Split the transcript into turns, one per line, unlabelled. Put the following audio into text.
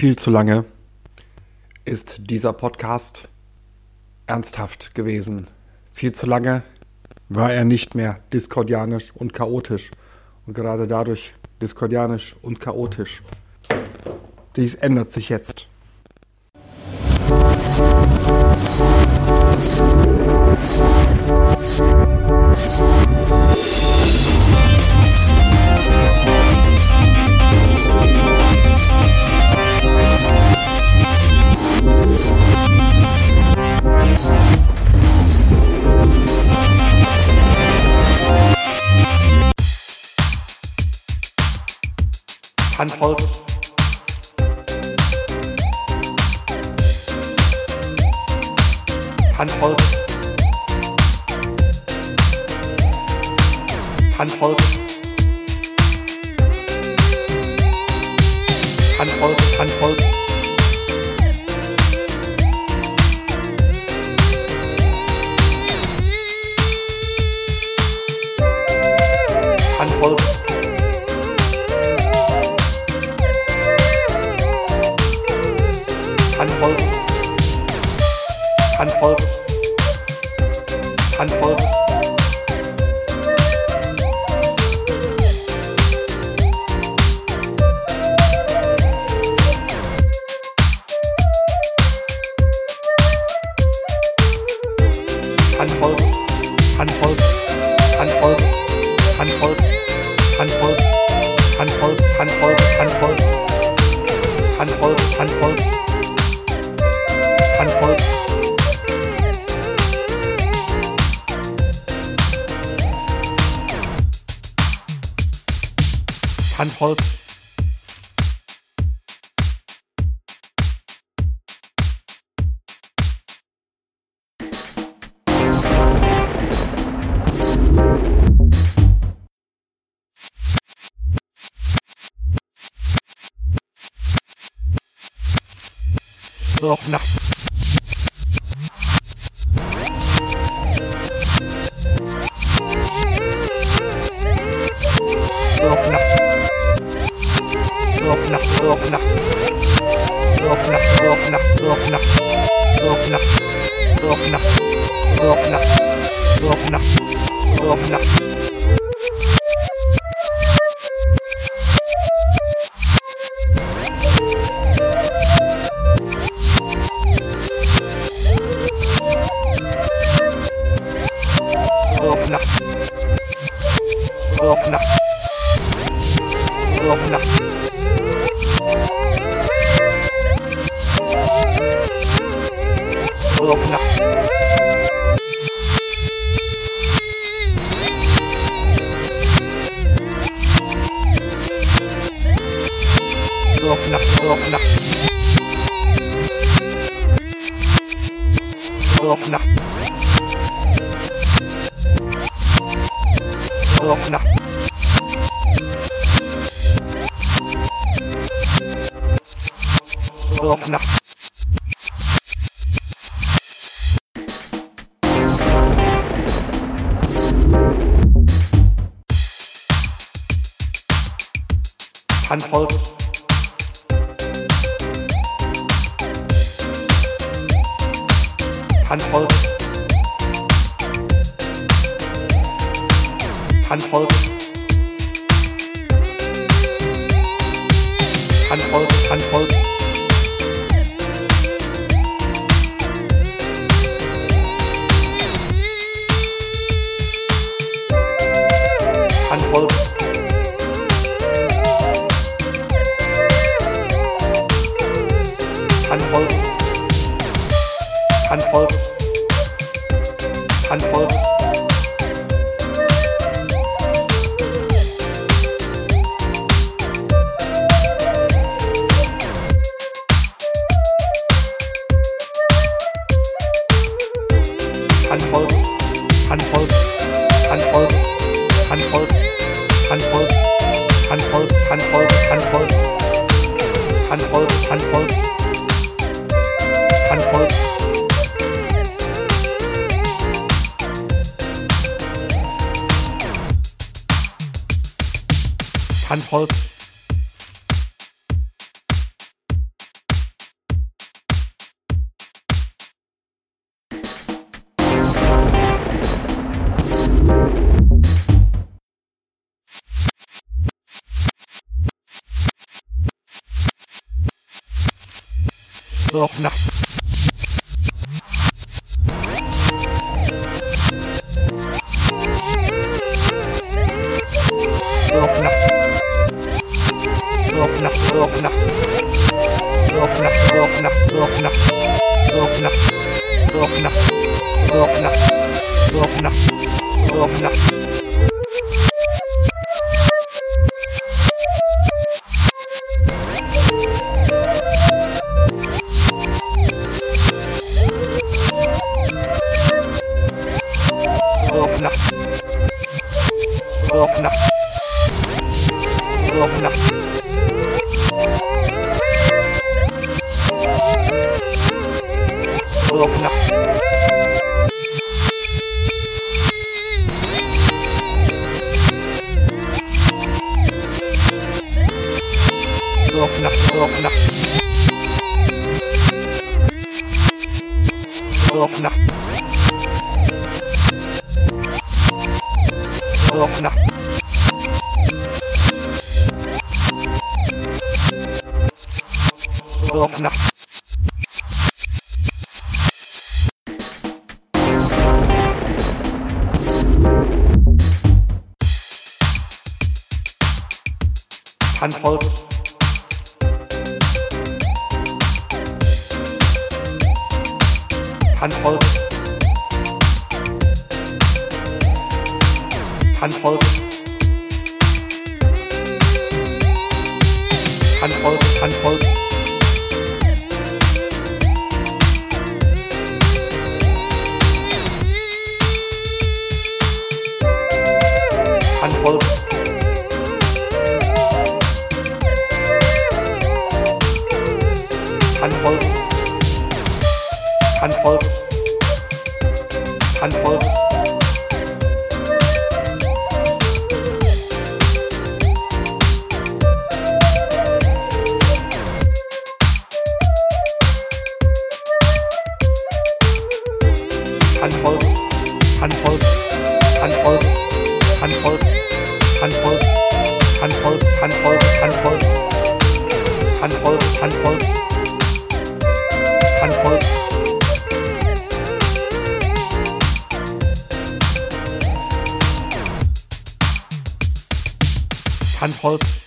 viel zu lange ist dieser Podcast ernsthaft gewesen. Viel zu lange war er nicht mehr diskordianisch und chaotisch. Und gerade dadurch diskordianisch und chaotisch. Dies ändert sich jetzt.
Antwort. Antwort. Antwort. Antwort. Antwort. Antwort. and unfolds Erfolg. Doch nach Rock, knock. Rock, knock. Rock, knock. Rock, knock. Rock, knock. l o h k no. Handhaut. Handhaut. Handhaut. Handhaut, Handhaut. Handhaut. Handvoll, Handvoll, Handvoll. Handvoll, Handvoll. Handvoll. Handvoll. Rock na. Rock na. Rock na. Rock na. Rock na. Rock na. Rock na. Rock na. Rock na. Rock na. Rock na. Rock na. na. na, Roblox. na. Roblox. na. Roblox. na. Handhaut. Handhaut. Handhaut. Handhaut, Handhaut. Handhaut. Handvoll, Handvoll, Handvoll, Handvoll, Handvoll, Handvoll, Handvoll, Handvoll, Handvoll. Handvoll.